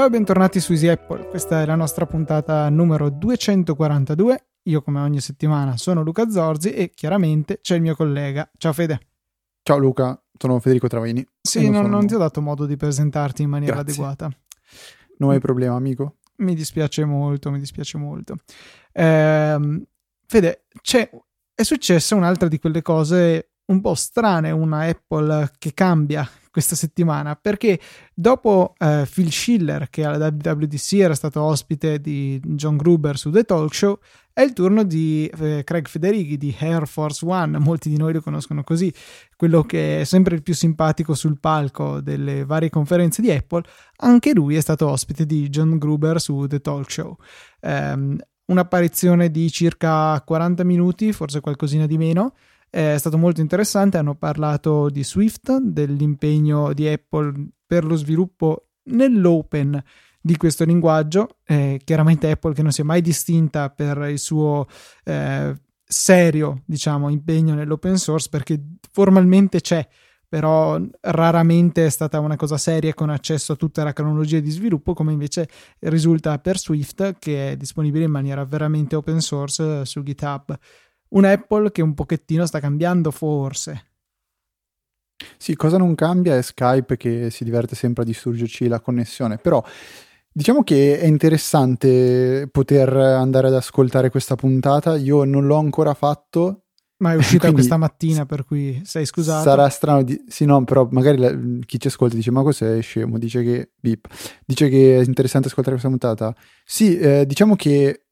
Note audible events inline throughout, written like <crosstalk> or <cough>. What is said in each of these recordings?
Ciao e bentornati su Easy Apple, questa è la nostra puntata numero 242. Io come ogni settimana sono Luca Zorzi e chiaramente c'è il mio collega. Ciao Fede. Ciao Luca, sono Federico Travaini. Sì, non, non, non ti ho dato modo di presentarti in maniera Grazie. adeguata. Non hai problema, amico. Mi dispiace molto, mi dispiace molto. Eh, Fede, è successa un'altra di quelle cose un po' strane, una Apple che cambia questa settimana perché dopo eh, Phil Schiller che alla WWDC era stato ospite di John Gruber su The Talk Show è il turno di eh, Craig Federighi di Air Force One. Molti di noi lo conoscono così quello che è sempre il più simpatico sul palco delle varie conferenze di Apple. Anche lui è stato ospite di John Gruber su The Talk Show. Um, un'apparizione di circa 40 minuti forse qualcosina di meno è stato molto interessante, hanno parlato di Swift, dell'impegno di Apple per lo sviluppo nell'open di questo linguaggio. Eh, chiaramente Apple che non si è mai distinta per il suo eh, serio, diciamo, impegno nell'open source perché formalmente c'è, però raramente è stata una cosa seria con accesso a tutta la cronologia di sviluppo, come invece risulta per Swift, che è disponibile in maniera veramente open source su GitHub un Apple che un pochettino sta cambiando forse. Sì, cosa non cambia è Skype che si diverte sempre a distruggerci la connessione, però diciamo che è interessante poter andare ad ascoltare questa puntata, io non l'ho ancora fatto. Ma è uscita questa mattina, per cui sei scusato. Sarà strano, di... sì, no, però magari la... chi ci ascolta dice: Ma cos'è scemo? Dice che beep. Dice che è interessante ascoltare questa puntata. Sì, eh, diciamo che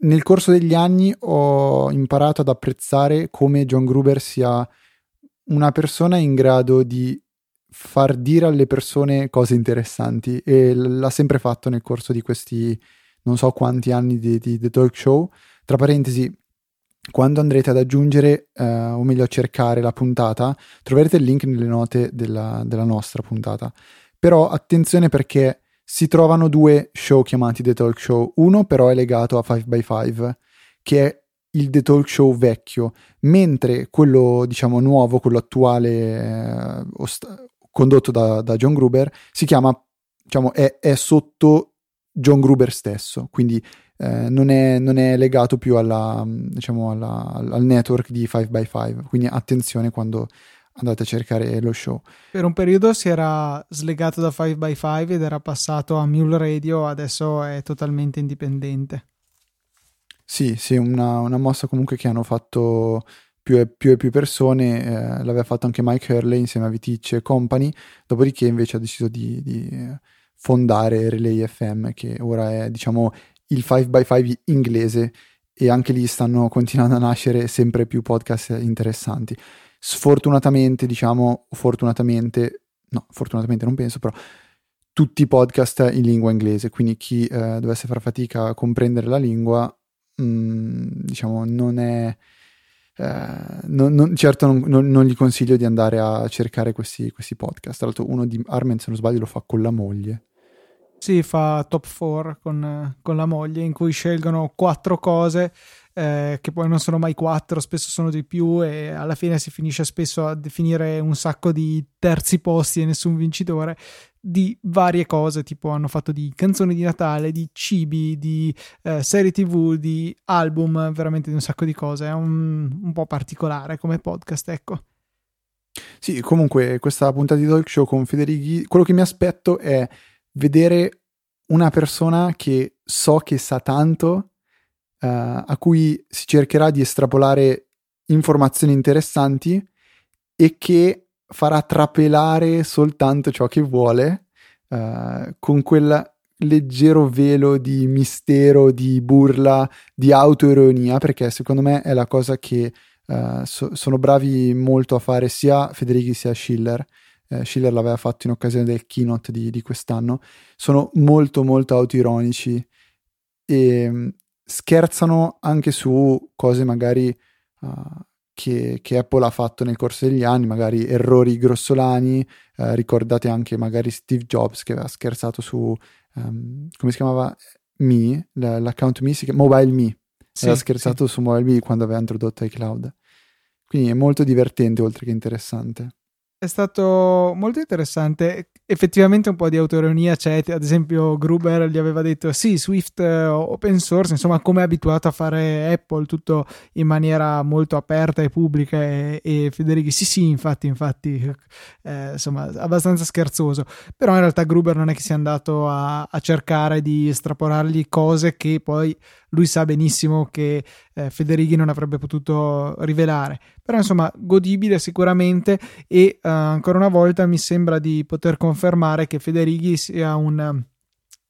nel corso degli anni ho imparato ad apprezzare come John Gruber sia una persona in grado di far dire alle persone cose interessanti e l'ha sempre fatto nel corso di questi non so quanti anni di, di The Talk Show. Tra parentesi, quando andrete ad aggiungere, eh, o meglio a cercare la puntata, troverete il link nelle note della, della nostra puntata. Però attenzione perché si trovano due show chiamati The Talk Show. Uno però è legato a 5x5, che è il The Talk Show vecchio, mentre quello, diciamo, nuovo, quello attuale, eh, ost- condotto da, da, John Gruber, si chiama, diciamo, è, è sotto John Gruber stesso, quindi eh, non, è, non, è, legato più alla, diciamo, alla, al network di 5x5, quindi attenzione quando andate a cercare lo show. Per un periodo si era slegato da 5x5 ed era passato a Mule Radio, adesso è totalmente indipendente. Sì, sì, una, una mossa comunque che hanno fatto più e più, e più persone, eh, l'aveva fatto anche Mike Hurley insieme a Viticci e Company, dopodiché invece ha deciso di, di fondare Relay FM, che ora è diciamo il 5x5 inglese e anche lì stanno continuando a nascere sempre più podcast interessanti. Sfortunatamente, diciamo, fortunatamente, no, fortunatamente non penso, però tutti i podcast in lingua inglese, quindi chi eh, dovesse far fatica a comprendere la lingua, mh, mm, diciamo, non è... Eh, non, non, certo non, non, gli consiglio di andare a cercare questi, questi podcast. Tra l'altro uno di Armen, se non sbaglio, lo fa con la moglie. Sì, fa top 4 con, con la moglie in cui scelgono quattro cose eh, che poi non sono mai quattro, spesso sono di più e alla fine si finisce spesso a definire un sacco di terzi posti e nessun vincitore di varie cose, tipo hanno fatto di canzoni di Natale, di cibi, di eh, serie tv, di album, veramente di un sacco di cose, è un, un po' particolare come podcast, ecco. Sì, comunque questa puntata di talk show con Federighi, quello che mi aspetto è vedere una persona che so che sa tanto a cui si cercherà di estrapolare informazioni interessanti e che farà trapelare soltanto ciò che vuole uh, con quel leggero velo di mistero, di burla, di autoironia, perché secondo me è la cosa che uh, so- sono bravi molto a fare sia Federighi sia Schiller. Schiller l'aveva fatto in occasione del keynote di, di quest'anno. Sono molto molto autoironici e scherzano anche su cose magari uh, che, che, Apple ha fatto nel corso degli anni, magari errori grossolani, uh, ricordate anche magari Steve Jobs che aveva scherzato su, um, come si chiamava? Me, l'account Me, si chiama, Mobile Me, sì, aveva scherzato sì. su Mobile Me quando aveva introdotto iCloud. Quindi è molto divertente oltre che interessante. È stato molto interessante. Effettivamente un po' di autoironia c'è, ad esempio Gruber gli aveva detto sì, Swift eh, open source, insomma come è abituato a fare Apple, tutto in maniera molto aperta e pubblica e, e Federighi sì sì, infatti, infatti, eh, insomma abbastanza scherzoso, però in realtà Gruber non è che sia andato a, a cercare di estrapolargli cose che poi lui sa benissimo che eh, Federighi non avrebbe potuto rivelare. Però insomma, godibile sicuramente e uh, ancora una volta mi sembra di poter confermare che Federighi sia un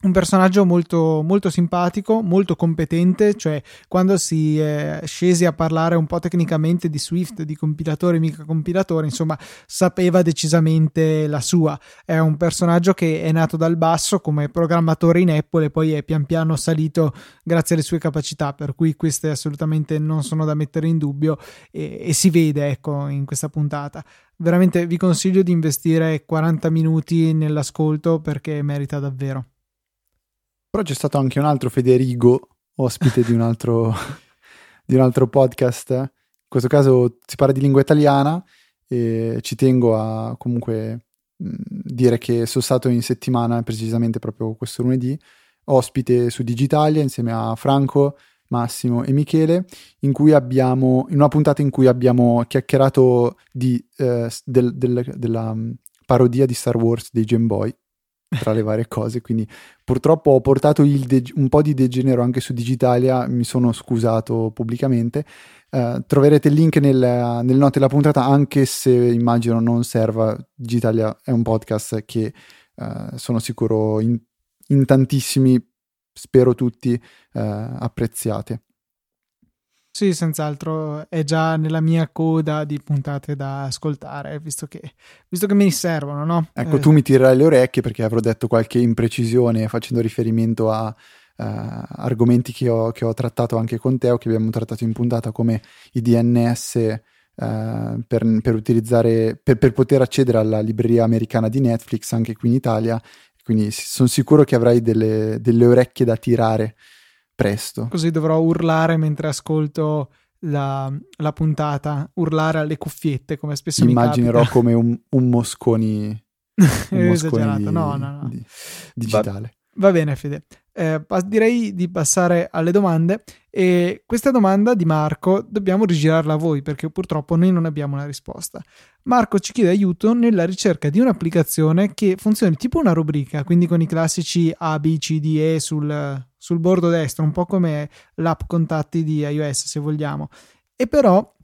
un personaggio molto, molto simpatico, molto competente, cioè quando si è scesi a parlare un po' tecnicamente di Swift, di compilatore, mica compilatore, insomma, sapeva decisamente la sua. È un personaggio che è nato dal basso come programmatore in Apple e poi è pian piano salito grazie alle sue capacità, per cui queste assolutamente non sono da mettere in dubbio e, e si vede, ecco, in questa puntata. Veramente vi consiglio di investire 40 minuti nell'ascolto perché merita davvero. Però c'è stato anche un altro Federigo, ospite di un altro, <laughs> di un altro podcast. In questo caso si parla di lingua italiana e ci tengo a comunque dire che sono stato in settimana, precisamente proprio questo lunedì, ospite su Digitalia insieme a Franco, Massimo e Michele, in cui abbiamo, in una puntata in cui abbiamo chiacchierato di, eh, del, del, della parodia di Star Wars dei Game Boy tra le varie cose. Quindi purtroppo ho portato de- un po' di degenero anche su Digitalia, mi sono scusato pubblicamente. Uh, troverete il link nel, nel note della puntata, anche se immagino non serva. Digitalia è un podcast che uh, sono sicuro in, in, tantissimi, spero tutti, uh, appreziate. Sì, senz'altro è già nella mia coda di puntate da ascoltare, visto che, visto che ne servono, no? Ecco, eh. tu mi tirerai le orecchie perché avrò detto qualche imprecisione facendo riferimento a uh, argomenti che ho, che ho, trattato anche con te o che abbiamo trattato in puntata come i DNS uh, per, per, utilizzare, per, per poter accedere alla libreria americana di Netflix anche qui in Italia. Quindi sono sicuro che avrai delle, delle orecchie da tirare presto. Così dovrò urlare mentre ascolto la, la puntata, urlare alle cuffiette come spesso Immaginerò come un, un Mosconi, un <laughs> Mosconi di, no, no, no. Di, digitale. Va, bene Fede, eh, direi di passare alle domande e questa domanda di Marco dobbiamo rigirarla a voi perché purtroppo noi non abbiamo una risposta. Marco ci chiede aiuto nella ricerca di un'applicazione che funzioni tipo una rubrica, quindi con i classici A, B, C, D, E sul, sul bordo destro, un po' come l'app contatti di iOS se vogliamo. E però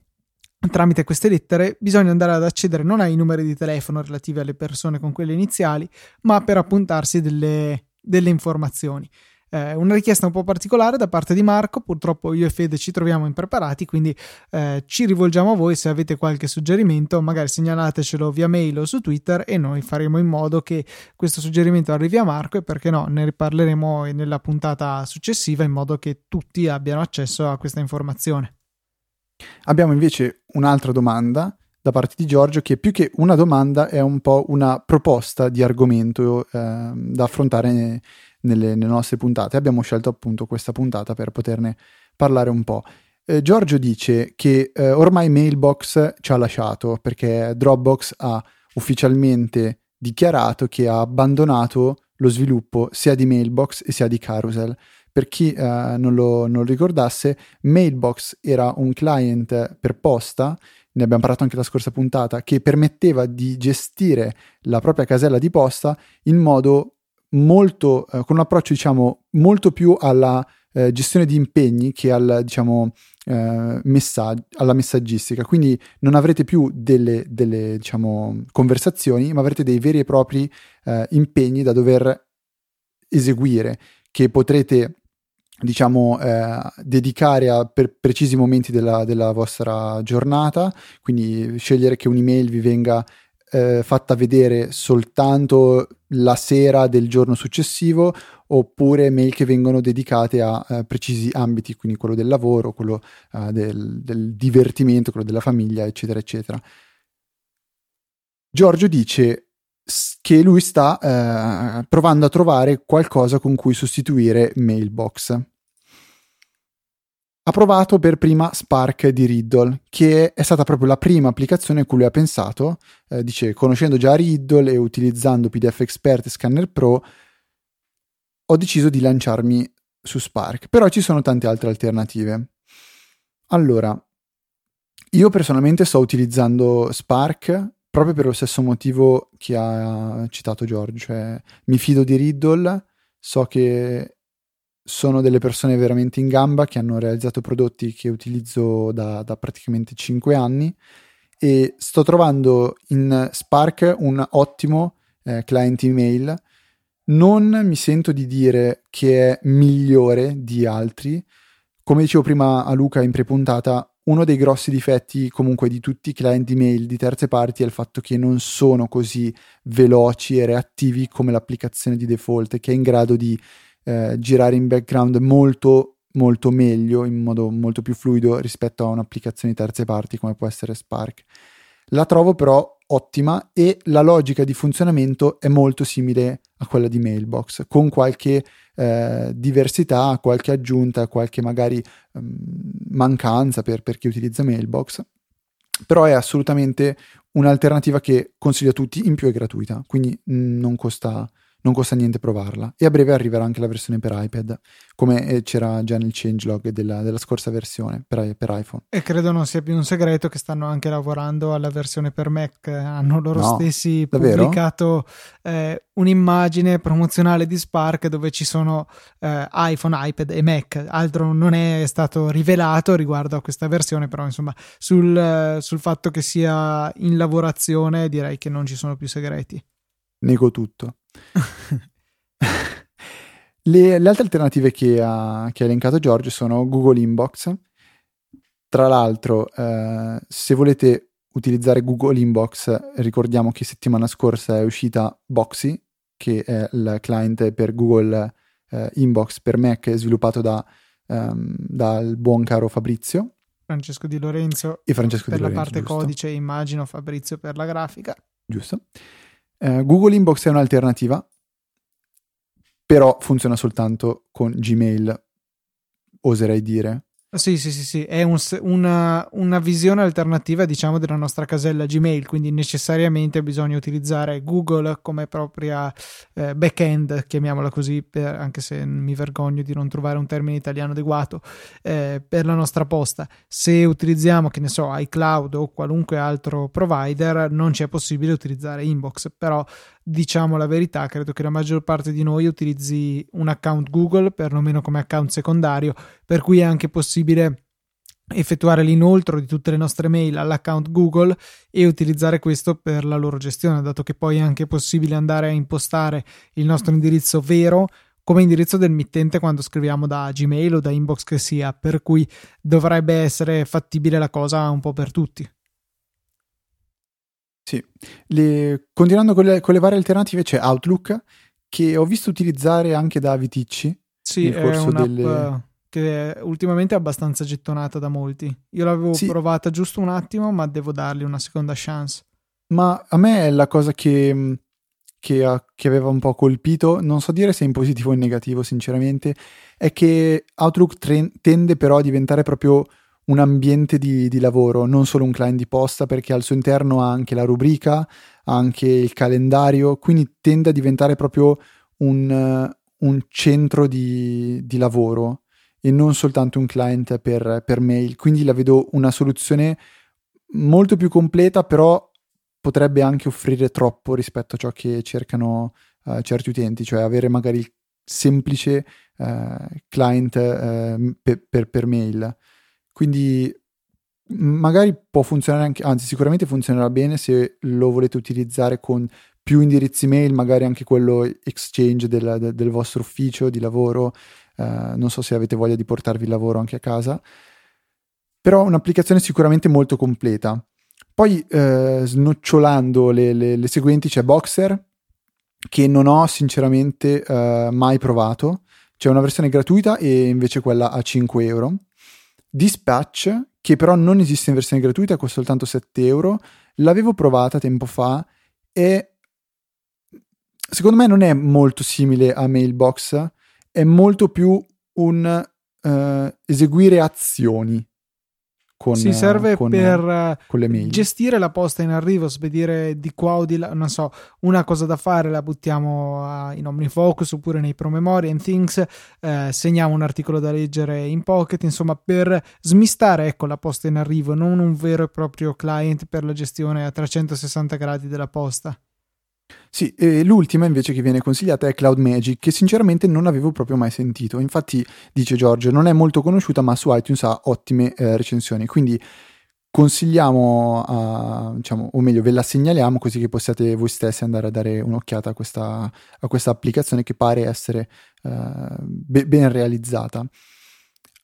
tramite queste lettere bisogna andare ad accedere non ai numeri di telefono relativi alle persone con quelle iniziali, ma per appuntarsi delle, delle informazioni. Eh, una richiesta un po' particolare da parte di Marco, purtroppo io e Fede ci troviamo impreparati, quindi eh, ci rivolgiamo a voi se avete qualche suggerimento, magari segnalatecelo via mail o su Twitter e noi faremo in modo che questo suggerimento arrivi a Marco e perché no, ne riparleremo nella puntata successiva in modo che tutti abbiano accesso a questa informazione. Abbiamo invece un'altra domanda da parte di Giorgio che più che una domanda è un po' una proposta di argomento eh, da affrontare nelle, nelle nostre puntate. Abbiamo scelto appunto questa puntata per poterne parlare un po'. Eh, Giorgio dice che eh, ormai Mailbox ci ha lasciato perché Dropbox ha ufficialmente dichiarato che ha abbandonato lo sviluppo sia di Mailbox sia di Carousel. Per chi eh, non, lo, non, lo, ricordasse, Mailbox era un client per posta, ne abbiamo parlato anche la scorsa puntata, che permetteva di gestire la propria casella di posta in modo molto, eh, con un approccio diciamo molto più alla eh, gestione di impegni che al, diciamo, eh, messag- alla messaggistica. Quindi non avrete più delle, delle diciamo, conversazioni, ma avrete dei veri e propri eh, impegni da dover eseguire che potrete diciamo eh, dedicare a per precisi momenti della, della, vostra giornata quindi scegliere che un'email vi venga eh, fatta vedere soltanto la sera del giorno successivo oppure mail che vengono dedicate a uh, precisi ambiti, quindi quello del lavoro, quello uh, del, del, divertimento, quello della famiglia, eccetera, eccetera. Giorgio dice che lui sta uh, provando a trovare qualcosa con cui sostituire Mailbox. ha provato per prima Spark di Riddle, che è stata proprio la prima applicazione a cui lui ha pensato. Eh, dice, conoscendo già Riddle e utilizzando PDF Expert e Scanner Pro, ho deciso di lanciarmi su Spark, però ci sono tante altre alternative. Allora, io personalmente sto utilizzando Spark proprio per lo stesso motivo che ha citato Giorgio, cioè mi fido di Riddle, so che sono delle persone veramente in gamba che hanno realizzato prodotti che utilizzo da, da praticamente 5 anni e sto trovando in Spark un ottimo eh, client email. Non mi sento di dire che è migliore di altri. Come dicevo prima a Luca in prepuntata, uno dei grossi difetti comunque di tutti i client email di terze parti è il fatto che non sono così veloci e reattivi come l'applicazione di default, che è in grado di eh, girare in background molto molto meglio, in modo molto più fluido rispetto a un'applicazione di terze parti come può essere Spark. La trovo però ottima e la logica di funzionamento è molto simile a quella di Mailbox, con qualche eh, diversità, qualche aggiunta, qualche magari um, mancanza per, per chi utilizza Mailbox, però è assolutamente un'alternativa che consiglio a tutti, in più è gratuita, quindi non costa non costa niente provarla. E a breve arriverà anche la versione per iPad, come eh, c'era già nel changelog della, della scorsa versione per, per, iPhone. E credo non sia più un segreto che stanno anche lavorando alla versione per Mac. Hanno loro no, stessi davvero? pubblicato eh, un'immagine promozionale di Spark dove ci sono eh, iPhone, iPad e Mac. Altro non è stato rivelato riguardo a questa versione, però insomma sul, sul fatto che sia in lavorazione direi che non ci sono più segreti. Nego tutto. <laughs> le, le, altre alternative che ha, che ha, elencato Giorgio sono Google Inbox. Tra l'altro, eh, se volete utilizzare Google Inbox, ricordiamo che settimana scorsa è uscita Boxy, che è il client per Google eh, Inbox per Mac sviluppato da, um, dal buon caro Fabrizio. Francesco Di Lorenzo e Francesco per Di Lorenzo, la parte giusto. codice, immagino Fabrizio per la grafica. Giusto. Eh, Google Inbox è un'alternativa, però funziona soltanto con Gmail, oserei dire. Sì, sì, sì, sì, è un, una, una, visione alternativa, diciamo, della nostra casella Gmail, quindi necessariamente bisogna utilizzare Google come propria eh, back-end, chiamiamola così, per, anche se mi vergogno di non trovare un termine italiano adeguato, eh, per la nostra posta. Se utilizziamo, che ne so, iCloud o qualunque altro provider, non c'è possibile utilizzare Inbox, però diciamo la verità, credo che la maggior parte di noi utilizzi un account Google, perlomeno come account secondario, per cui è anche possibile effettuare l'inoltro di tutte le nostre mail all'account Google e utilizzare questo per la loro gestione, dato che poi è anche possibile andare a impostare il nostro indirizzo vero come indirizzo del mittente quando scriviamo da Gmail o da inbox che sia, per cui dovrebbe essere fattibile la cosa un po' per tutti. Sì, le, continuando con le, con le, varie alternative c'è Outlook che ho visto utilizzare anche da Viticci. Sì, è un'app delle... che ultimamente è abbastanza gettonata da molti. Io l'avevo sì. provata giusto un attimo, ma devo dargli una seconda chance. Ma a me è la cosa che, che, che aveva un po' colpito, non so dire se in positivo o in negativo sinceramente, è che Outlook tre, tende però a diventare proprio un ambiente di, di, lavoro, non solo un client di posta, perché al suo interno ha anche la rubrica, ha anche il calendario, quindi tende a diventare proprio un, uh, un centro di, di, lavoro e non soltanto un client per, per, mail. Quindi la vedo una soluzione molto più completa, però potrebbe anche offrire troppo rispetto a ciò che cercano uh, certi utenti, cioè avere magari il semplice uh, client per, per, per mail quindi magari può funzionare anche, anzi sicuramente funzionerà bene se lo volete utilizzare con più indirizzi mail, magari anche quello exchange del, del, del vostro ufficio di lavoro, uh, non so se avete voglia di portarvi il lavoro anche a casa, però un'applicazione sicuramente molto completa. Poi uh, snocciolando le, le, le, seguenti c'è Boxer, che non ho sinceramente uh, mai provato, c'è una versione gratuita e invece quella a 5 euro Dispatch, che però non esiste in versione gratuita, costa soltanto 7 euro. L'avevo provata tempo fa e secondo me non è molto simile a Mailbox, è molto più un uh, eseguire azioni con, si serve con, per con gestire la posta in arrivo, spedire di qua o di là, non so, una cosa da fare la buttiamo in OmniFocus oppure nei promemoria, in Things, eh, segniamo un articolo da leggere in Pocket, insomma per smistare ecco, la posta in arrivo, non un vero e proprio client per la gestione a 360 gradi della posta. Sì, e l'ultima invece che viene consigliata è Cloud Magic, che sinceramente non avevo proprio mai sentito. Infatti, dice Giorgio, non è molto conosciuta, ma su iTunes ha ottime eh, recensioni. Quindi consigliamo, a, diciamo, o meglio, ve la segnaliamo così che possiate voi stessi andare a dare un'occhiata a questa, a questa applicazione che pare essere eh, be- ben realizzata.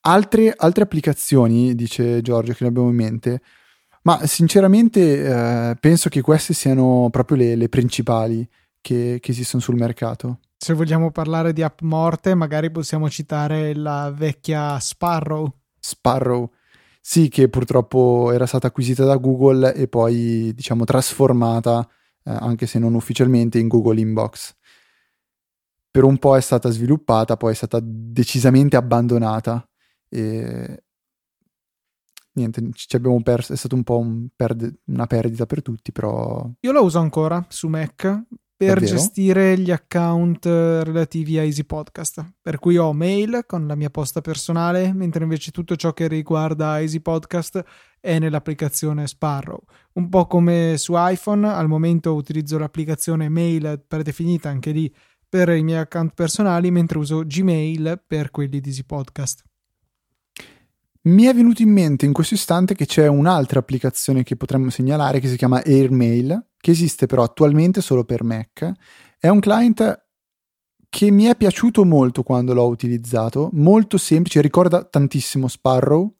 Altre, altre applicazioni, dice Giorgio, che ne abbiamo in mente, ma sinceramente eh, penso che queste siano proprio le, le principali che, che, esistono sul mercato. Se vogliamo parlare di app morte, magari possiamo citare la vecchia Sparrow. Sparrow, sì, che purtroppo era stata acquisita da Google e poi, diciamo, trasformata, eh, anche se non ufficialmente, in Google Inbox. Per un po' è stata sviluppata, poi è stata decisamente abbandonata. E, niente, ci abbiamo perso, è stato un po' un perde, una perdita per tutti, però... Io la uso ancora su Mac per Davvero? gestire gli account relativi a Easy Podcast, per cui ho mail con la mia posta personale, mentre invece tutto ciò che riguarda Easy Podcast è nell'applicazione Sparrow. Un po' come su iPhone, al momento utilizzo l'applicazione mail predefinita anche lì per i miei account personali, mentre uso Gmail per quelli di Easy Podcast. Mi è venuto in mente in questo istante che c'è un'altra applicazione che potremmo segnalare che si chiama Airmail, che esiste però attualmente solo per Mac. È un client che mi è piaciuto molto quando l'ho utilizzato, molto semplice, ricorda tantissimo Sparrow.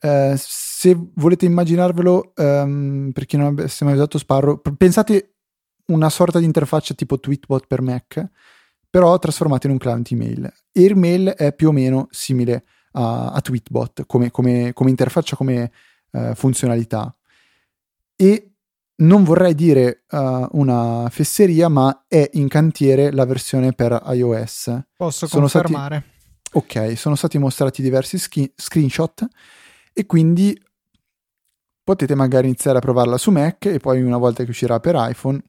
Eh, se volete immaginarvelo, um, per chi non avesse mai usato Sparrow, pensate una sorta di interfaccia tipo Tweetbot per Mac, però trasformata in un client email. Airmail è più o meno simile a a, Tweetbot come, come, come interfaccia, come uh, funzionalità. E non vorrei dire uh, una fesseria, ma è in cantiere la versione per iOS. Posso sono confermare. Stati, ok, sono stati mostrati diversi ski, screenshot e quindi potete magari iniziare a provarla su Mac e poi una volta che uscirà per iPhone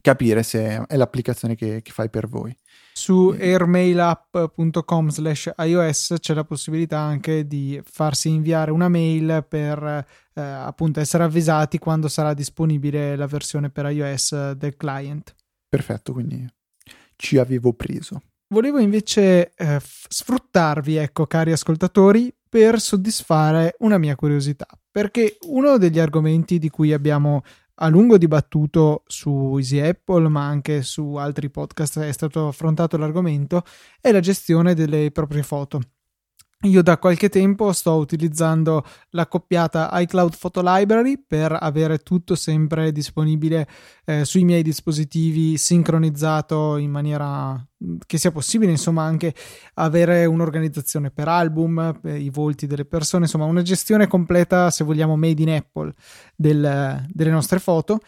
capire se è l'applicazione che, che fai per voi. Su airmailapp.com slash iOS c'è la possibilità anche di farsi inviare una mail per eh, appunto essere avvisati quando sarà disponibile la versione per iOS del client. Perfetto, quindi ci avevo preso. Volevo invece eh, sfruttarvi, ecco, cari ascoltatori, per soddisfare una mia curiosità, perché uno degli argomenti di cui abbiamo a lungo dibattuto su Easy Apple, ma anche su altri podcast è stato affrontato l'argomento, è la gestione delle proprie foto. Io da qualche tempo sto utilizzando l'accoppiata iCloud Photo Library per avere tutto sempre disponibile eh, sui miei dispositivi sincronizzato in maniera mm, che sia possibile, insomma, anche avere un'organizzazione per album, per i volti delle persone, insomma, una gestione completa, se vogliamo, made in Apple del, delle nostre foto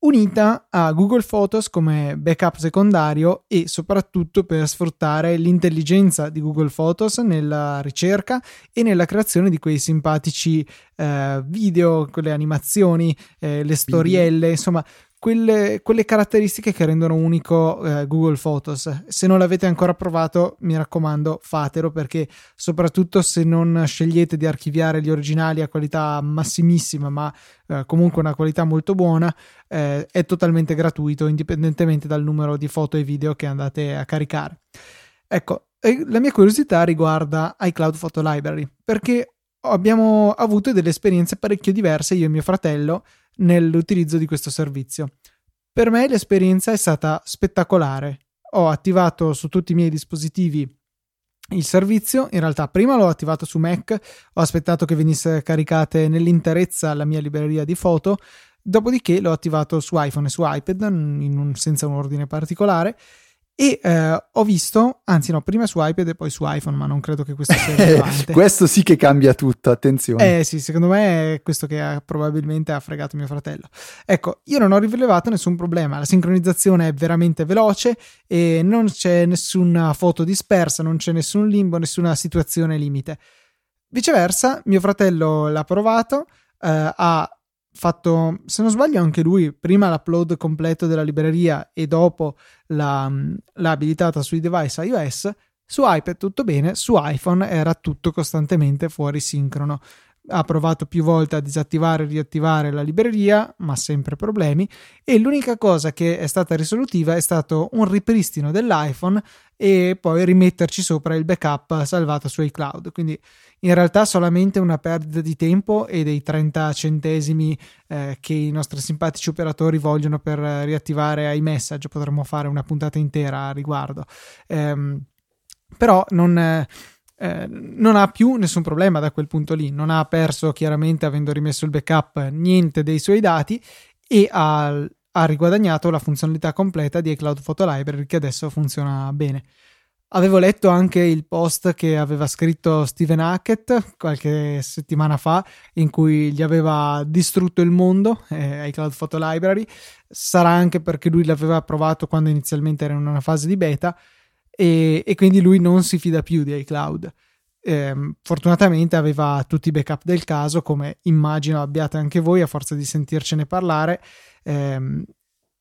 unita a Google Photos come backup secondario e soprattutto per sfruttare l'intelligenza di Google Photos nella ricerca e nella creazione di quei simpatici eh, video, quelle animazioni, eh, le storielle, insomma quelle, quelle, caratteristiche che rendono unico eh, Google Photos. Se non l'avete ancora provato, mi raccomando, fatelo perché soprattutto se non scegliete di archiviare gli originali a qualità massimissima, ma eh, comunque una qualità molto buona, eh, è totalmente gratuito indipendentemente dal numero di foto e video che andate a caricare. Ecco, la mia curiosità riguarda iCloud Photo Library perché abbiamo avuto delle esperienze parecchio diverse, io e mio fratello, nell'utilizzo di questo servizio. Per me l'esperienza è stata spettacolare. Ho attivato su tutti i miei dispositivi il servizio, in realtà prima l'ho attivato su Mac, ho aspettato che venisse caricate nell'interezza la mia libreria di foto, dopodiché l'ho attivato su iPhone e su iPad un, senza un ordine particolare E eh, ho visto, anzi no, prima su iPad e poi su iPhone, ma non credo che questo sia <laughs> rilevante. questo sì che cambia tutto, attenzione. Eh sì, secondo me è questo che ha, probabilmente ha fregato mio fratello. Ecco, io non ho rilevato nessun problema, la sincronizzazione è veramente veloce e non c'è nessuna foto dispersa, non c'è nessun limbo, nessuna situazione limite. Viceversa, mio fratello l'ha provato, eh, ha fatto, se non sbaglio, anche lui prima l'upload completo della libreria e dopo l'ha, l'ha abilitata sui device iOS. Su iPad tutto bene, su iPhone era tutto costantemente fuori sincrono. Ha provato più volte a disattivare e riattivare la libreria, ma sempre problemi. E l'unica cosa che è stata risolutiva è stato un ripristino dell'iPhone e poi rimetterci sopra il backup salvato su iCloud. Quindi in realtà solamente una perdita di tempo e dei 30 centesimi eh, che i nostri simpatici operatori vogliono per riattivare iMessage. Potremmo fare una puntata intera a riguardo. Ehm, però non. Eh, non ha più nessun problema da quel punto lì, non ha perso chiaramente avendo rimesso il backup niente dei suoi dati e ha, ha riguadagnato la funzionalità completa di iCloud Photo Library che adesso funziona bene. Avevo letto anche il post che aveva scritto Steven Hackett qualche settimana fa, in cui gli aveva distrutto il mondo eh, iCloud Photo Library. Sarà anche perché lui l'aveva provato quando inizialmente era in una fase di beta e, e quindi lui non si fida più di iCloud. Eh, fortunatamente aveva tutti i backup del caso, come immagino abbiate anche voi a forza di sentircene parlare. Eh,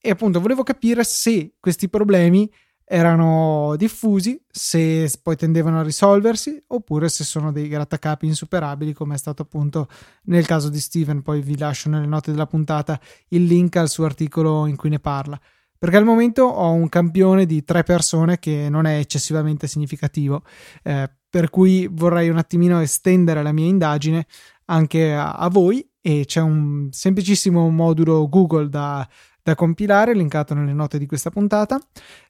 e appunto volevo capire se questi problemi erano diffusi, se poi tendevano a risolversi, oppure se sono dei grattacapi insuperabili, come è stato appunto nel caso di Steven. Poi vi lascio nelle note della puntata il link al suo articolo in cui ne parla. Perché al momento ho un campione di tre persone che non è eccessivamente significativo, eh, per cui vorrei un attimino estendere la mia indagine anche a, a voi e c'è un semplicissimo modulo Google da da compilare, linkato nelle note di questa puntata.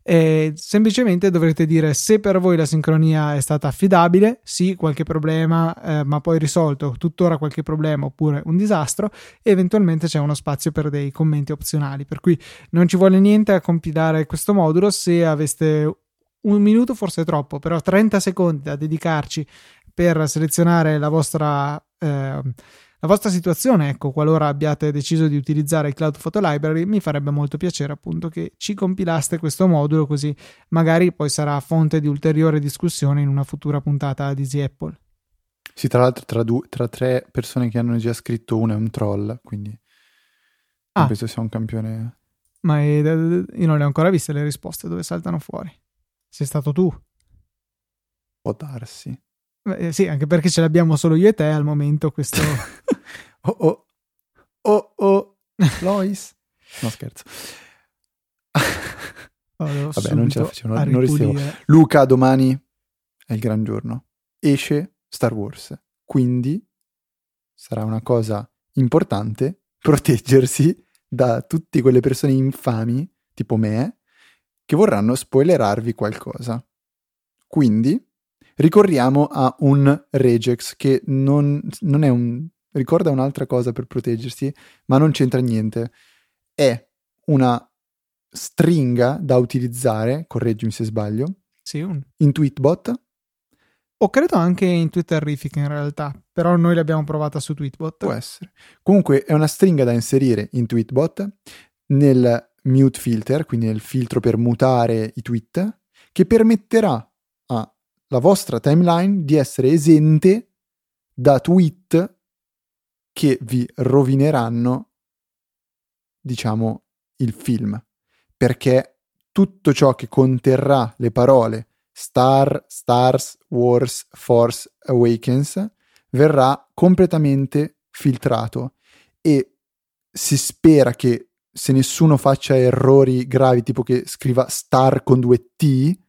E semplicemente dovrete dire se per voi la sincronia è stata affidabile, sì, qualche problema, eh, ma poi risolto, tuttora qualche problema oppure un disastro, e eventualmente c'è uno spazio per dei commenti opzionali. Per cui non ci vuole niente a compilare questo modulo se aveste un minuto, forse è troppo, però 30 secondi da dedicarci per selezionare la vostra. Eh, la vostra situazione, ecco, qualora abbiate deciso di utilizzare il Cloud Photo Library, mi farebbe molto piacere appunto che ci compilaste questo modulo così magari poi sarà fonte di ulteriore discussione in una futura puntata di Easy Apple. Sì, tra l'altro tra, due, tra tre persone che hanno già scritto una è un troll, quindi ah. penso sia un campione. Ma è, io non le ho ancora viste le risposte dove saltano fuori. Sei stato tu? Può darsi. Beh, sì, anche perché ce l'abbiamo solo io e te al momento questo... <laughs> oh oh, oh oh, Lois. No scherzo. <laughs> Vabbè, non ce la facciamo, non restiamo. Luca, domani è il gran giorno. Esce Star Wars. Quindi sarà una cosa importante proteggersi da tutte quelle persone infami, tipo me, che vorranno spoilerarvi qualcosa. Quindi ricorriamo a un regex che non, non è un... ricorda un'altra cosa per proteggersi, ma non c'entra niente. È una stringa da utilizzare, correggimi se sbaglio, sì, un... in Tweetbot. O credo anche in Twitterific in realtà, però noi l'abbiamo provata su Tweetbot. Può essere. Comunque è una stringa da inserire in Tweetbot nel mute filter, quindi nel filtro per mutare i tweet, che permetterà la vostra timeline di essere esente da tweet che vi rovineranno, diciamo, il film. Perché tutto ciò che conterrà le parole Star, Stars, Wars, Force, Awakens verrà completamente filtrato e si spera che se nessuno faccia errori gravi tipo che scriva star con due T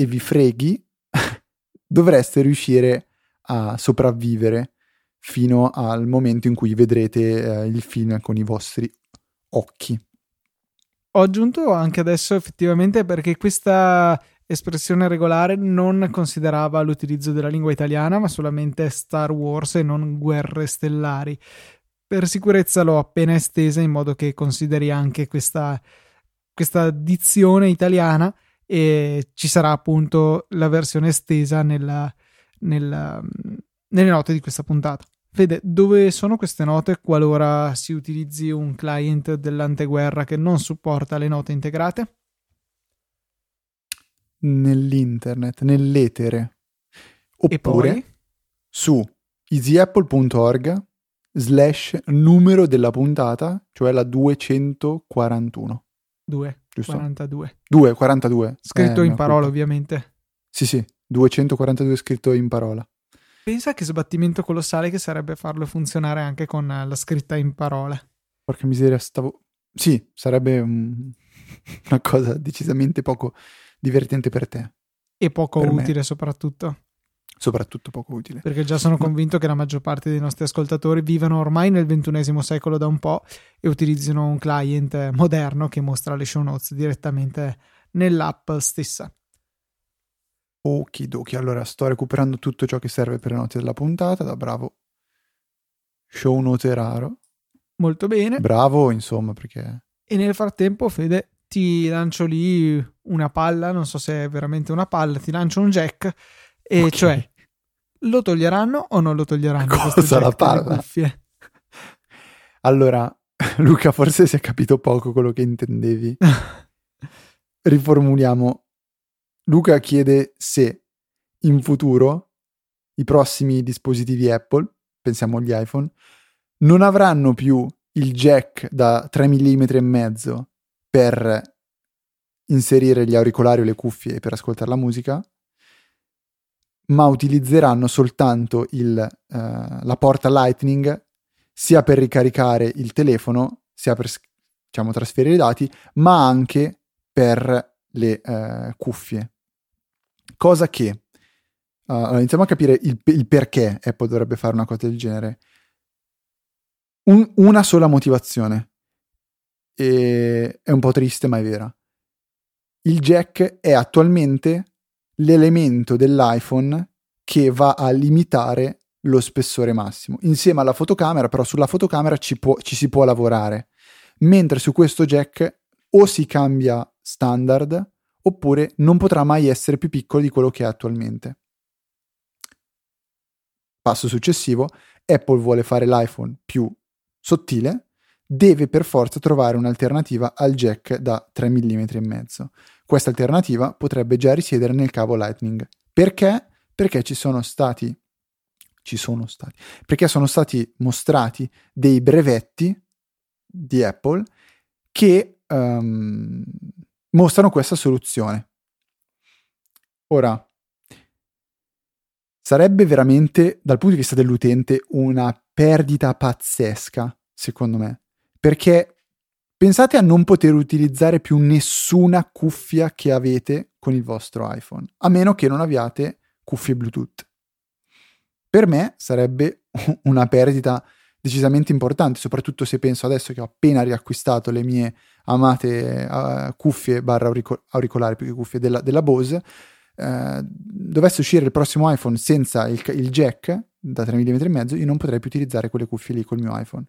e vi freghi, <laughs> dovreste riuscire a sopravvivere fino al momento in cui vedrete eh, il film con i vostri occhi. Ho aggiunto anche adesso effettivamente perché questa espressione regolare non considerava l'utilizzo della lingua italiana, ma solamente Star Wars e non guerre stellari. Per sicurezza l'ho appena estesa in modo che consideri anche questa questa dizione italiana e ci sarà appunto la versione estesa nella, nella, nelle note di questa puntata. Fede, dove sono queste note qualora si utilizzi un client dell'anteguerra che non supporta le note integrate? Nell'internet, nell'etere. Oppure su easyapple.org slash numero della puntata, cioè la 241. 2, giusto? 42. 2, 42. Scritto eh, in parola, ovviamente. Sì, sì, 242 scritto in parola. Pensa che sbattimento colossale che sarebbe farlo funzionare anche con la scritta in parola. Porca miseria, stavo... Sì, sarebbe un... una cosa decisamente poco divertente per te. E poco utile me. soprattutto soprattutto poco utile. Perché già sono convinto che la maggior parte dei nostri ascoltatori vivano ormai nel ventunesimo secolo da un po' e utilizzino un client moderno che mostra le show notes direttamente nell'app stessa. Okidoki, allora sto recuperando tutto ciò che serve per le note della puntata, da bravo show note raro. Molto bene. Bravo, insomma, perché... E nel frattempo, Fede, ti lancio lì una palla, non so se è veramente una palla, ti lancio un jack, e okay. cioè lo toglieranno o non lo toglieranno? Cosa la palla? <laughs> Allora, <laughs> Luca, forse si è capito poco quello che intendevi. <laughs> Riformuliamo. Luca chiede se in futuro i prossimi dispositivi Apple, pensiamo agli iPhone, non avranno più il jack da 3 mm e mezzo per inserire gli auricolari o le cuffie per ascoltare la musica, ma utilizzeranno soltanto il, uh, la porta Lightning sia per ricaricare il telefono, sia per diciamo, trasferire i dati, ma anche per le uh, cuffie. Cosa che uh, iniziamo a capire il, il, perché Apple dovrebbe fare una cosa del genere. Un, una sola motivazione. E è un po' triste, ma è vera. Il jack è attualmente l'elemento dell'iPhone che va a limitare lo spessore massimo. Insieme alla fotocamera, però sulla fotocamera ci, può, ci si può lavorare, mentre su questo jack o si cambia standard oppure non potrà mai essere più piccolo di quello che è attualmente. Passo successivo, Apple vuole fare l'iPhone più sottile, deve per forza trovare un'alternativa al jack da 3 mm e mezzo. Questa alternativa potrebbe già risiedere nel cavo Lightning. Perché? Perché ci sono stati ci sono stati perché sono stati mostrati dei brevetti di Apple che um, mostrano questa soluzione. Ora, sarebbe veramente, dal punto di vista dell'utente, una perdita pazzesca, secondo me, perché Pensate a non poter utilizzare più nessuna cuffia che avete con il vostro iPhone, a meno che non abbiate cuffie Bluetooth. Per me sarebbe <laughs> una perdita decisamente importante, soprattutto se penso adesso che ho appena riacquistato le mie amate uh, cuffie barra aurico- auricolari, più che cuffie della, della Bose, uh, dovesse uscire il prossimo iPhone senza il, il jack da 3 mm e mezzo, io non potrei più utilizzare quelle cuffie lì col mio iPhone.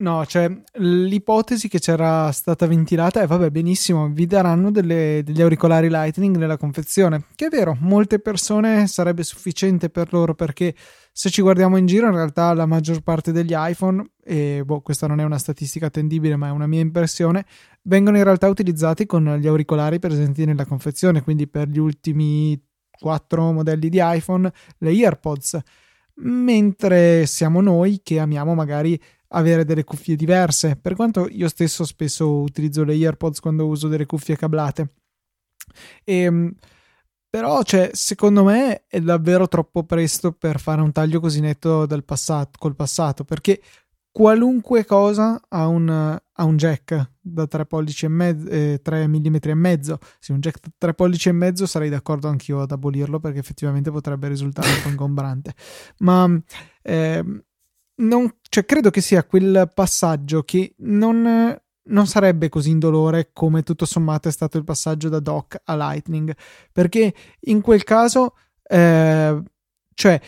No, cioè l'ipotesi che c'era stata ventilata è vabbè benissimo, vi daranno delle, degli auricolari Lightning nella confezione, che è vero, molte persone sarebbe sufficiente per loro perché se ci guardiamo in giro in realtà la maggior parte degli iPhone, e boh questa non è una statistica attendibile ma è una mia impressione, vengono in realtà utilizzati con gli auricolari presenti nella confezione, quindi per gli ultimi quattro modelli di iPhone le AirPods, mentre siamo noi che amiamo magari avere delle cuffie diverse, per quanto io stesso spesso utilizzo le AirPods quando uso delle cuffie cablate. E, ehm, però, cioè, secondo me è davvero troppo presto per fare un taglio così netto dal passato, col passato, perché qualunque cosa ha un, ha un jack da 3 pollici e mezzo, eh, 3 mm e mezzo. Se un jack da 3 pollici e mezzo sarei d'accordo anch'io ad abolirlo perché effettivamente potrebbe risultare un po' ingombrante. Ma eh, non, cioè, credo che sia quel passaggio che non, non, sarebbe così indolore come tutto sommato è stato il passaggio da dock a Lightning, perché in quel caso, eh, cioè,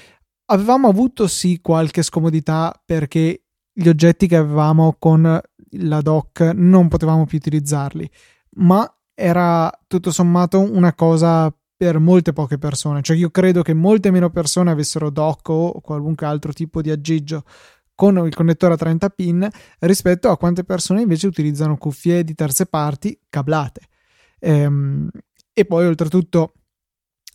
avevamo avuto sì qualche scomodità perché gli oggetti che avevamo con la dock non potevamo più utilizzarli, ma era tutto sommato una cosa per molte poche persone, cioè io credo che molte meno persone avessero dock o qualunque altro tipo di aggeggio con il connettore a 30 pin rispetto a quante persone invece utilizzano cuffie di terze parti cablate. Ehm, e poi oltretutto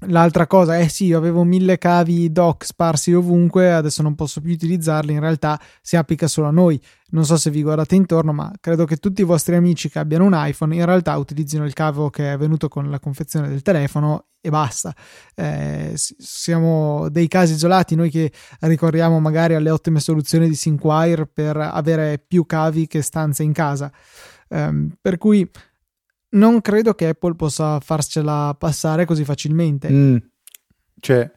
L'altra cosa è sì, avevo mille cavi dock sparsi ovunque, adesso non posso più utilizzarli, in realtà si applica solo a noi. Non so se vi guardate intorno, ma credo che tutti i vostri amici che abbiano un iPhone in realtà utilizzino il cavo che è venuto con la confezione del telefono e basta. Eh, siamo dei casi isolati, noi che ricorriamo magari alle ottime soluzioni di Synquire per avere più cavi che stanze in casa. Eh, per cui non credo che Apple possa farcela passare così facilmente. Mm. Cioè,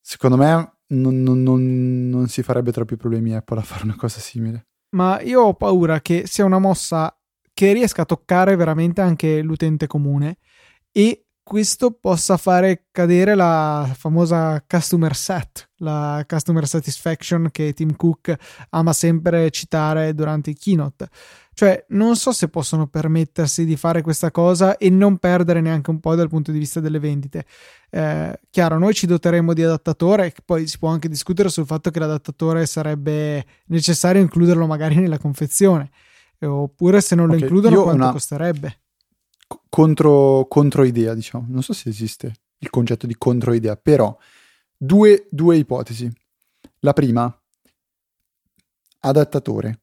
secondo me non, non, non, non, si farebbe troppi problemi Apple a fare una cosa simile. Ma io ho paura che sia una mossa che riesca a toccare veramente anche l'utente comune e questo possa fare cadere la famosa customer set, la customer satisfaction che Tim Cook ama sempre citare durante i keynote. Cioè, non so se possono permettersi di fare questa cosa e non perdere neanche un po' dal punto di vista delle vendite. Eh, chiaro, noi ci doteremo di adattatore, poi si può anche discutere sul fatto che l'adattatore sarebbe necessario includerlo magari nella confezione, oppure se non lo okay, includono quanto una... costerebbe contro, controidea, diciamo. Non so se esiste il concetto di controidea, però due, due ipotesi. La prima, adattatore.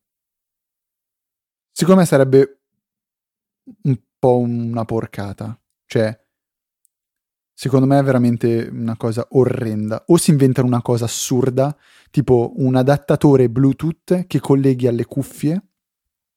Secondo me sarebbe un po' una porcata. Cioè, secondo me è veramente una cosa orrenda. O si inventano una cosa assurda, tipo un adattatore Bluetooth che colleghi alle cuffie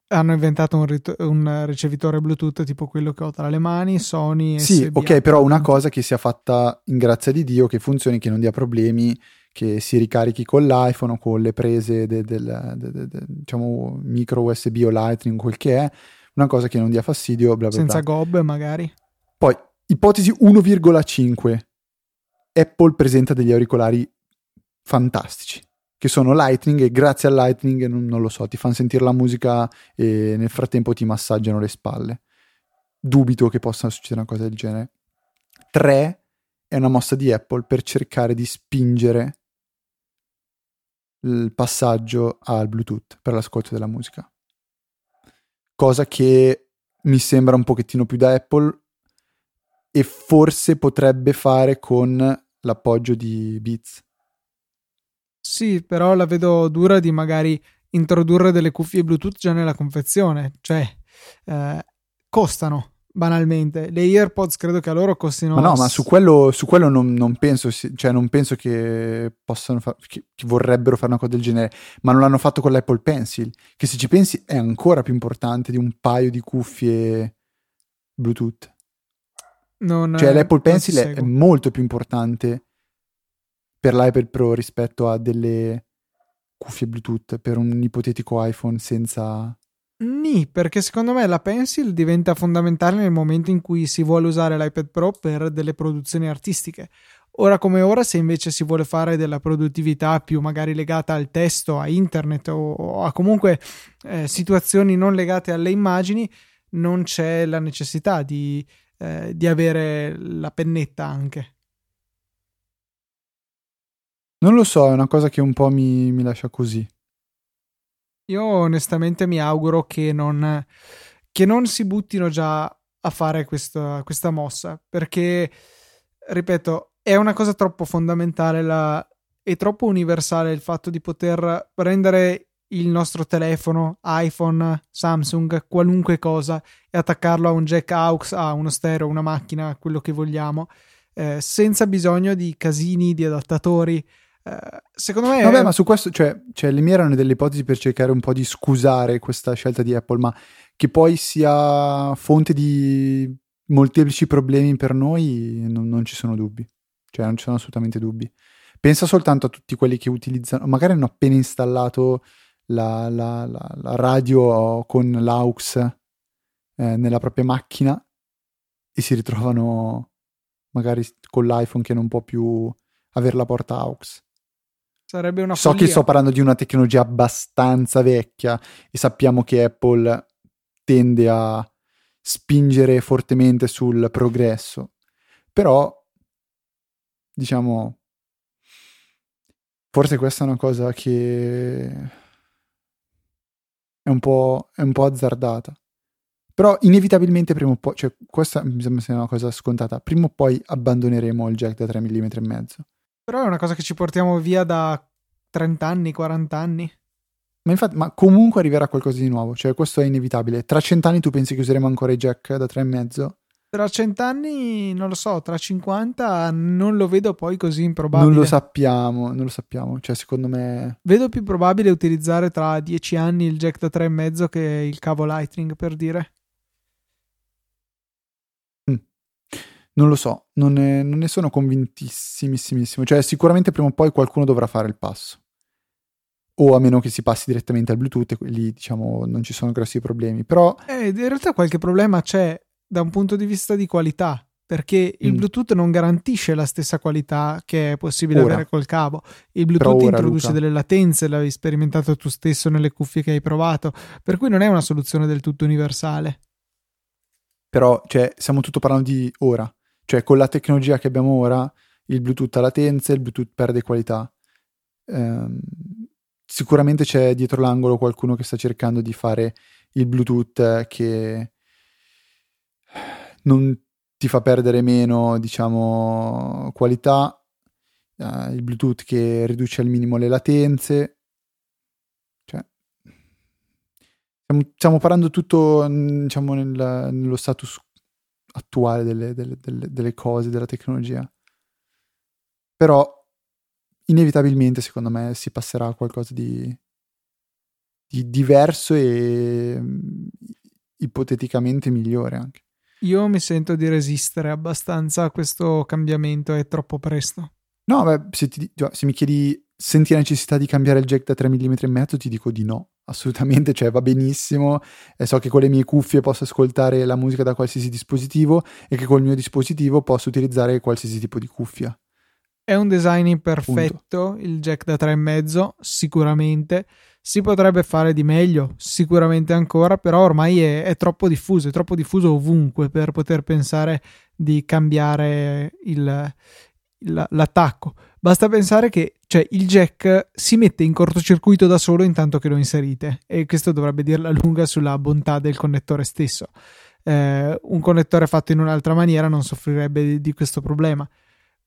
hanno inventato un, rit- un, ricevitore Bluetooth tipo quello che ho tra le mani, Sony. Sì, SBA. ok, però una cosa che sia fatta in grazia di Dio, che funzioni, che non dia problemi, che si ricarichi con l'iPhone o con le prese del, del, del, del diciamo micro USB o Lightning, quel che è, una cosa che non dia fastidio, bla bla Senza bla. gob magari. Poi, ipotesi 1,5. Apple presenta degli auricolari fantastici che sono Lightning e grazie al Lightning, non, non lo so, ti fanno sentire la musica e nel frattempo ti massaggiano le spalle. Dubito che possa succedere una cosa del genere. 3 è una mossa di Apple per cercare di spingere il passaggio al Bluetooth per l'ascolto della musica. Cosa che mi sembra un pochettino più da Apple e forse potrebbe fare con l'appoggio di Beats sì, però la vedo dura di magari introdurre delle cuffie Bluetooth già nella confezione, cioè eh, costano banalmente. Le AirPods credo che a loro costino. Ma no, ma su quello, su quello non, non, penso, cioè non penso che possano fa- che, che, vorrebbero fare una cosa del genere, ma non l'hanno fatto con l'Apple Pencil, che se ci pensi è ancora più importante di un paio di cuffie Bluetooth. Non, cioè l'Apple Pencil è, è molto più importante per l'iPad Pro rispetto a delle cuffie Bluetooth per un ipotetico iPhone senza... Nì, perché secondo me la Pencil diventa fondamentale nel momento in cui si vuole usare l'iPad Pro per delle produzioni artistiche. Ora come ora, se invece si vuole fare della produttività più magari legata al testo, a internet o, o a comunque eh, situazioni non legate alle immagini, non c'è la necessità di, eh, di avere la pennetta anche. Non lo so, è una cosa che un po' mi, mi lascia così. Io onestamente mi auguro che non, che non si buttino già a fare questa, questa, mossa, perché, ripeto, è una cosa troppo fondamentale, la, è troppo universale il fatto di poter prendere il nostro telefono, iPhone, Samsung, qualunque cosa, e attaccarlo a un jack aux, a uno stereo, una macchina, quello che vogliamo, eh, senza bisogno di casini, di adattatori secondo me. Vabbè, ma su questo, cioè, cioè, le mie erano delle ipotesi per cercare un po' di scusare questa scelta di Apple, ma che poi sia fonte di molteplici problemi per noi, non, non ci sono dubbi. Cioè, non ci sono assolutamente dubbi. Pensa soltanto a tutti quelli che utilizzano, magari hanno appena installato la, la, la, la radio con l'aux eh, nella propria macchina e si ritrovano magari con l'iPhone che non può più avere la porta aux Sarebbe una So follia. che sto parlando di una tecnologia abbastanza vecchia e sappiamo che Apple tende a spingere fortemente sul progresso. Però, diciamo, forse questa è una cosa che è un po', è un po azzardata. Però inevitabilmente prima o poi, cioè questa mi sembra una cosa scontata, prima o poi abbandoneremo il jack da 3 mm e mezzo. Però è una cosa che ci portiamo via da 30 anni, 40 anni. Ma infatti, ma comunque arriverà qualcosa di nuovo, cioè questo è inevitabile. Tra cent'anni tu pensi che useremo ancora i jack da 3,5? Tra 100 anni, non lo so, tra 50 non lo vedo poi così improbabile. Non lo sappiamo, non lo sappiamo. Cioè, secondo me. Vedo più probabile utilizzare tra 10 anni il jack da 3,5 che il cavo Lightning, per dire. Non lo so, non ne, non ne sono convintissimissimo. Cioè, sicuramente prima o poi qualcuno dovrà fare il passo. O a meno che si passi direttamente al Bluetooth, e lì diciamo non ci sono grossi problemi. Però Eh, in realtà qualche problema c'è da un punto di vista di qualità, perché il Mm. Bluetooth non garantisce la stessa qualità che è possibile Ora. avere col cavo. Il Bluetooth ora, introduce Luca. delle latenze, l'avevi sperimentato tu stesso nelle cuffie che hai provato, per cui non è una soluzione del tutto universale. però cioè, stiamo tutto parlando di ora. Cioè, con la tecnologia che abbiamo ora, il Bluetooth ha latenze, il Bluetooth perde qualità. Ehm, sicuramente c'è dietro l'angolo qualcuno che sta cercando di fare il Bluetooth che non ti fa perdere meno, diciamo, qualità. Eh, il Bluetooth che riduce al minimo le latenze. Cioè, stiamo, stiamo parlando tutto, mm, diciamo, nel- nello status attuale delle, delle- delle- delle cose, della tecnologia. Però, inevitabilmente, secondo me, si passerà a qualcosa di, di diverso e mm, ipoteticamente migliore anche. Io mi sento di resistere abbastanza a questo cambiamento, è troppo presto. No, beh, se, ti- già, se mi chiedi senti la necessità di cambiare il jack da 3 mm e mezzo, ti dico di no, assolutamente, cioè va benissimo e so che con le mie cuffie posso ascoltare la musica da qualsiasi dispositivo e che col mio dispositivo posso utilizzare qualsiasi tipo di cuffia. È un design imperfetto, il jack da 3,5 sicuramente. Si potrebbe fare di meglio, sicuramente ancora, però ormai è, è troppo diffuso, è troppo diffuso ovunque per poter pensare di cambiare il- il- l'attacco. Basta pensare che cioè, il jack si mette in cortocircuito da solo intanto che lo inserite e questo dovrebbe dirla lunga sulla bontà del connettore stesso. Eh, un connettore fatto in un'altra maniera non soffrirebbe di- di questo problema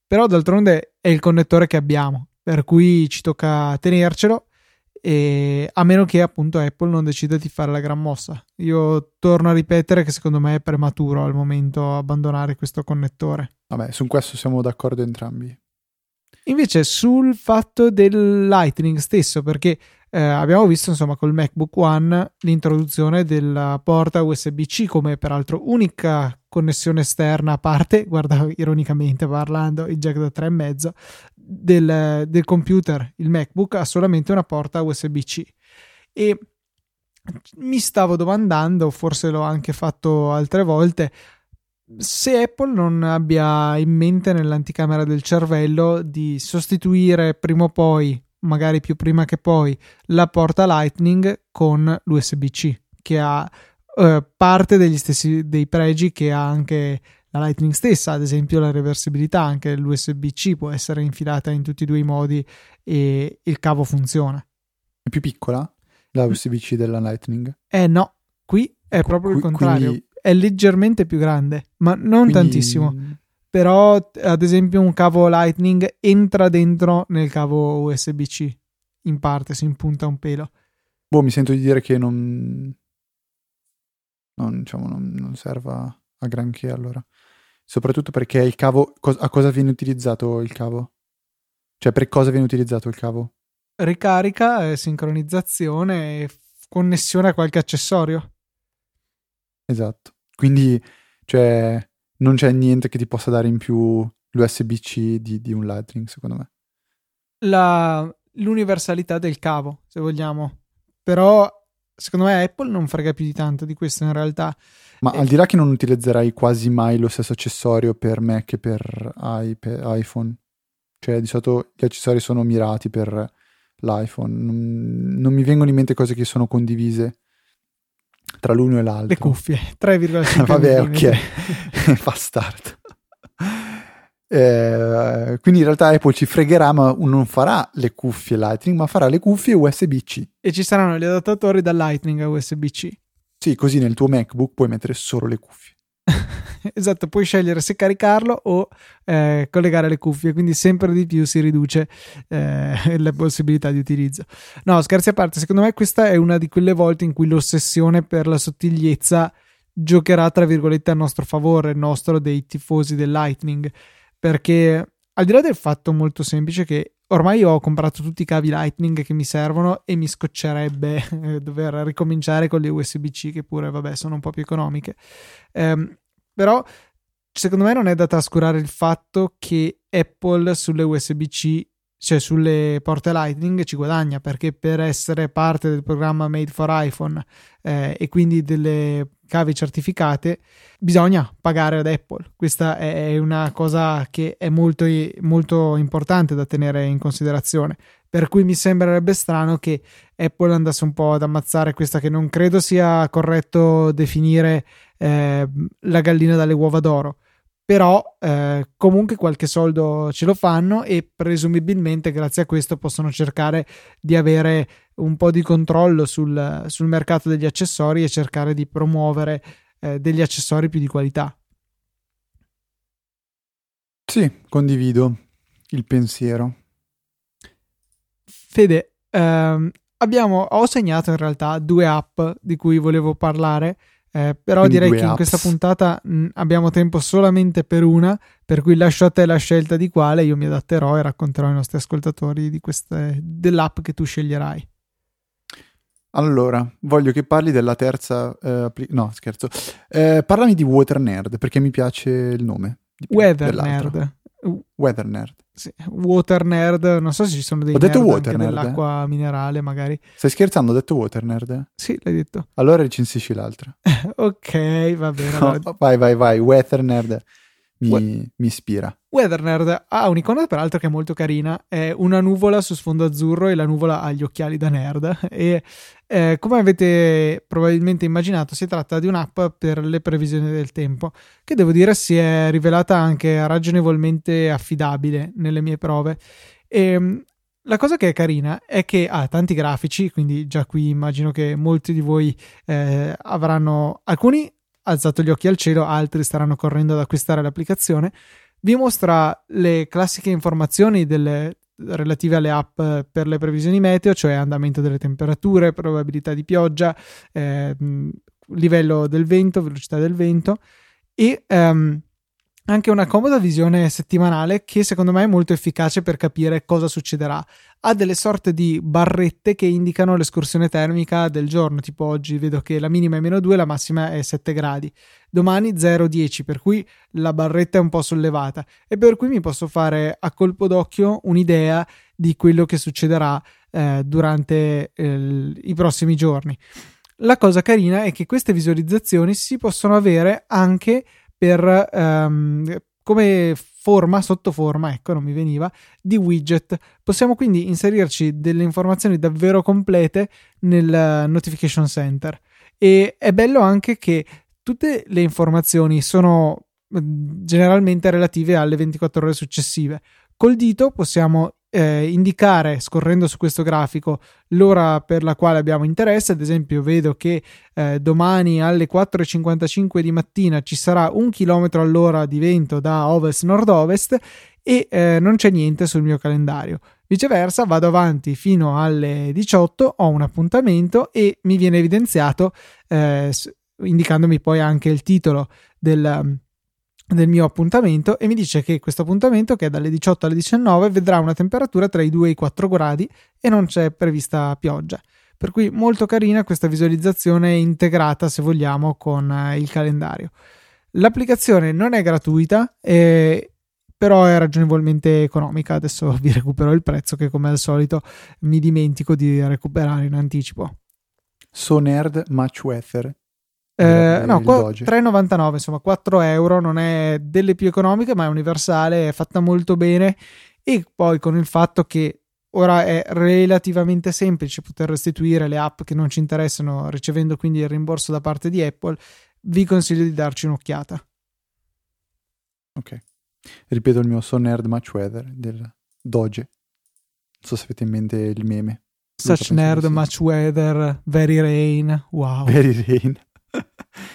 però d'altronde è il connettore che abbiamo, per cui ci tocca tenercelo e a meno che appunto Apple non decida di fare la gran mossa. Io torno a ripetere che secondo me è prematuro al momento abbandonare questo connettore. Vabbè, su questo siamo d'accordo entrambi. Invece sul fatto del Lightning stesso, perché eh, abbiamo visto insomma col MacBook One l'introduzione della porta USB-C come peraltro unica connessione esterna a parte, <laughs> guarda ironicamente parlando, il jack da 3,5 del, del computer, il MacBook ha solamente una porta USB-C e mi stavo domandando, forse l'ho anche fatto altre volte, se Apple non abbia in mente nell'anticamera del cervello di sostituire prima o poi, magari più prima che poi, la porta Lightning con l'USB-C, che ha eh, parte degli stessi dei pregi che ha anche la Lightning stessa, ad esempio la reversibilità, anche l'USB-C può essere infilata in tutti e due i modi e il cavo funziona. È più piccola la USB-C della Lightning? Eh no, qui è proprio il contrario. quindi- È leggermente più grande, ma non quindi- tantissimo. Però, ad esempio, un cavo Lightning entra dentro nel cavo USB-C. In parte si impunta un pelo. Boh, mi sento di dire che non, non, diciamo, non, non serva a granché allora. Soprattutto perché il cavo, a cosa viene utilizzato il cavo? Cioè, per cosa viene utilizzato il cavo? Ricarica, eh, sincronizzazione e connessione a qualche accessorio. Esatto. Quindi, cioè, non c'è niente che ti possa dare in più l'USB-C di, di un Lightning, secondo me. La- l'universalità del cavo, se vogliamo. Però, secondo me, Apple non frega più di tanto di questo in realtà. Ma Eh. al di là che non utilizzerai quasi mai lo stesso accessorio per Mac e per, i- per iPhone, cioè di solito gli accessori sono mirati per l'iPhone, non, non mi vengono in mente cose che sono condivise tra l'uno e l'altro. Le cuffie, 3,5 <laughs> Vabbè, ok, <laughs> fa start. Eh, quindi in realtà Apple ci fregherà, ma non farà le cuffie Lightning, ma farà le cuffie USB-C. E ci saranno gli adattatori da Lightning a USB-C. Sì, così nel tuo MacBook puoi mettere solo le cuffie. <laughs> <laughs> esatto, puoi scegliere se caricarlo o eh, collegare le cuffie, quindi sempre di più si riduce eh, <laughs> la possibilità di utilizzo. No, scherzi a parte, secondo me questa è una di quelle volte in cui l'ossessione per la sottigliezza giocherà tra virgolette a nostro favore, il nostro dei tifosi del Lightning, perché al di là del fatto molto semplice che ormai ho comprato tutti i cavi Lightning che mi servono e mi scoccerebbe <laughs> eh, dover ricominciare con le USB-C che pure vabbè sono un po' più economiche. Um, però secondo me non è da trascurare il fatto che Apple sulle USB-C cioè sulle porte Lightning ci guadagna perché per essere parte del programma Made for iPhone eh, e quindi delle cavi certificate bisogna pagare ad Apple. Questa è una cosa che è molto, molto importante da tenere in considerazione. Per cui mi sembrerebbe strano che Apple andasse un po' ad ammazzare questa che non credo sia corretto definire eh, la gallina dalle uova d'oro però eh, comunque qualche soldo ce lo fanno e presumibilmente grazie a questo possono cercare di avere un po' di controllo sul, sul mercato degli accessori e cercare di promuovere eh, degli accessori più di qualità. Sì, condivido il pensiero. Fede, ehm, abbiamo, ho segnato in realtà due app di cui volevo parlare eh, però Quindi direi che apps. in questa puntata mh, abbiamo tempo solamente per una, per cui lascio a te la scelta di quale io mi adatterò e racconterò ai nostri ascoltatori di queste, dell'app che tu sceglierai. Allora, voglio che parli della terza. Eh, no, scherzo. Eh, parlami di Water Nerd perché mi piace il nome. Weather Nerd. Weather Nerd. Sì, water Nerd, non so se ci sono dei Ho detto water nerd, dell'acqua minerale magari. Stai scherzando? Ho detto Water Nerd? Sì, l'hai detto. Allora recensisci l'altra. <laughs> ok, va bene. Allora... <laughs> Vai, vai, vai. Weather Nerd mi, We- mi ispira. Weather Nerd ha un'icona peraltro che è molto carina, è una nuvola su sfondo azzurro e la nuvola ha gli occhiali da nerd. E eh, come avete probabilmente immaginato si tratta di un'app per le previsioni del tempo che devo dire si è rivelata anche ragionevolmente affidabile nelle mie prove. E ehm, la cosa che è carina è che ha tanti grafici, quindi già qui immagino che molti di voi eh, avranno alcuni alzato gli occhi al cielo, altri staranno correndo ad acquistare l'applicazione. Vi mostra le classiche informazioni delle, relative alle app per le previsioni meteo, cioè andamento delle temperature, probabilità di pioggia, eh, livello del vento, velocità del vento e um, anche una comoda visione settimanale che secondo me è molto efficace per capire cosa succederà. Ha delle sorte di barrette che indicano l'escursione termica del giorno, tipo oggi vedo che la minima è meno 2, la massima è 7 gradi. Domani 0,10, per cui la barretta è un po' sollevata e per cui mi posso fare a colpo d'occhio un'idea di quello che succederà eh, durante eh, i prossimi giorni. La cosa carina è che queste visualizzazioni si possono avere anche per um, come forma, sotto forma, ecco, non mi veniva, di widget. Possiamo quindi inserirci delle informazioni davvero complete nel Notification Center. E è bello anche che tutte le informazioni sono generalmente relative alle 24 ore successive. Col dito possiamo eh, indicare, scorrendo su questo grafico, l'ora per la quale abbiamo interesse. Ad esempio, vedo che eh, domani alle 4.55 di mattina ci sarà un chilometro all'ora di vento da ovest-nord-ovest e eh, non c'è niente sul mio calendario. Viceversa, vado avanti fino alle 18, ho un appuntamento e mi viene evidenziato, eh, indicandomi poi anche il titolo del del mio appuntamento e mi dice che questo appuntamento che è dalle 18 alle 19 vedrà una temperatura tra i 2 e i 4 gradi e non c'è prevista pioggia. Per cui molto carina questa visualizzazione integrata se vogliamo con eh, il calendario. L'applicazione non è gratuita, eh, però è ragionevolmente economica. Adesso <laughs> vi recupero il prezzo che come al solito mi dimentico di recuperare in anticipo. So nerd much weather eh, no, 3,99 insomma 4 euro non è delle più economiche ma è universale è fatta molto bene e poi con il fatto che ora è relativamente semplice poter restituire le app che non ci interessano ricevendo quindi il rimborso da parte di Apple, vi consiglio di darci un'occhiata. Ok. Ripeto il mio So Nerd Much Weather del Doge. Non so se avete in mente il meme. Such nerd, much weather, very rain. Wow. Very rain.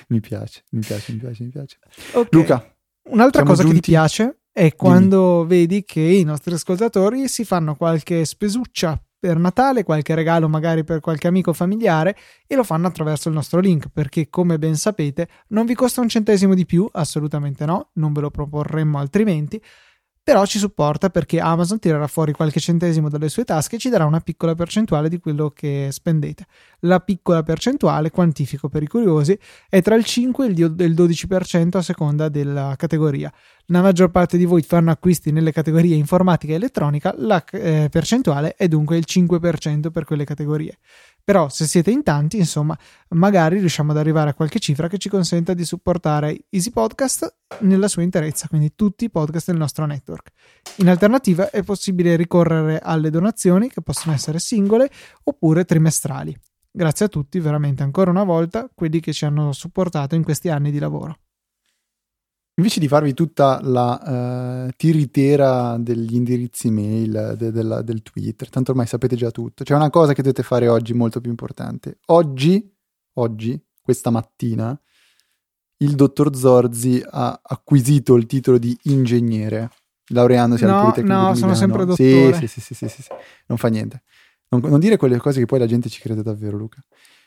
Mi piace, mi piace, mi piace, mi piace. Okay. Luca. Un'altra cosa giunti... che ti piace è quando Dimmi. vedi che i nostri ascoltatori si fanno qualche spesuccia per Natale, qualche regalo magari per qualche amico familiare e lo fanno attraverso il nostro link perché come ben sapete non vi costa un centesimo di più, assolutamente no, non ve lo proporremmo altrimenti, però ci supporta perché Amazon tirerà fuori qualche centesimo dalle sue tasche e ci darà una piccola percentuale di quello che spendete. La piccola percentuale, quantifico per i curiosi, è tra il 5 e il 12% a seconda della categoria. La maggior parte di voi fanno acquisti nelle categorie informatica e elettronica, la eh, percentuale è dunque il 5% per quelle categorie. Però se siete in tanti, insomma, magari riusciamo ad arrivare a qualche cifra che ci consenta di supportare Easy Podcast nella sua interezza, quindi tutti i podcast del nostro network. In alternativa è possibile ricorrere alle donazioni che possono essere singole oppure trimestrali. Grazie a tutti veramente ancora una volta quelli che ci hanno supportato in questi anni di lavoro. Invece di farvi tutta la uh, tiritera degli indirizzi mail, de, de, del Twitter, tanto ormai sapete già tutto, c'è una cosa che dovete fare oggi molto più importante. Oggi, oggi, questa mattina, il dottor Zorzi ha acquisito il titolo di ingegnere, laureandosi no, al Politecnico No, sono sempre dottore. Sì, sì, sì, sì, sì, sì. non fa niente. Non, non dire quelle cose che poi la gente ci crede davvero, Luca.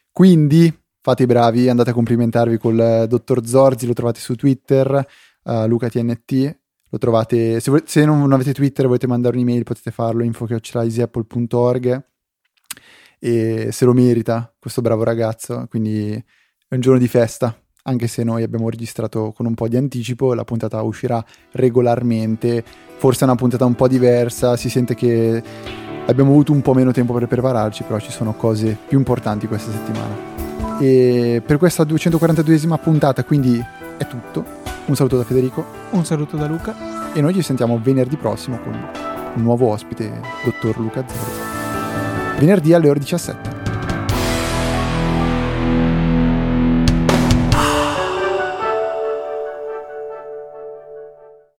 Quindi fate i bravi, andate a complimentarvi col eh, dottor Zorzi, lo trovate su Twitter, uh, LucaTNT, lo trovate, se, volete, se, non avete Twitter e volete mandare un'email potete farlo, info.easyapple.org e se lo merita questo bravo ragazzo, quindi è un giorno di festa, anche se noi abbiamo registrato con un po' di anticipo, la puntata uscirà regolarmente, forse è una puntata un po' diversa, si sente che abbiamo avuto un po' meno tempo per prepararci, però ci sono cose più importanti questa settimana. E per questa 242esima puntata quindi è tutto. Un saluto da Federico. Un saluto da Luca. E noi ci sentiamo venerdì prossimo con un nuovo ospite, dottor Luca Zorzi. Venerdì alle ore 17.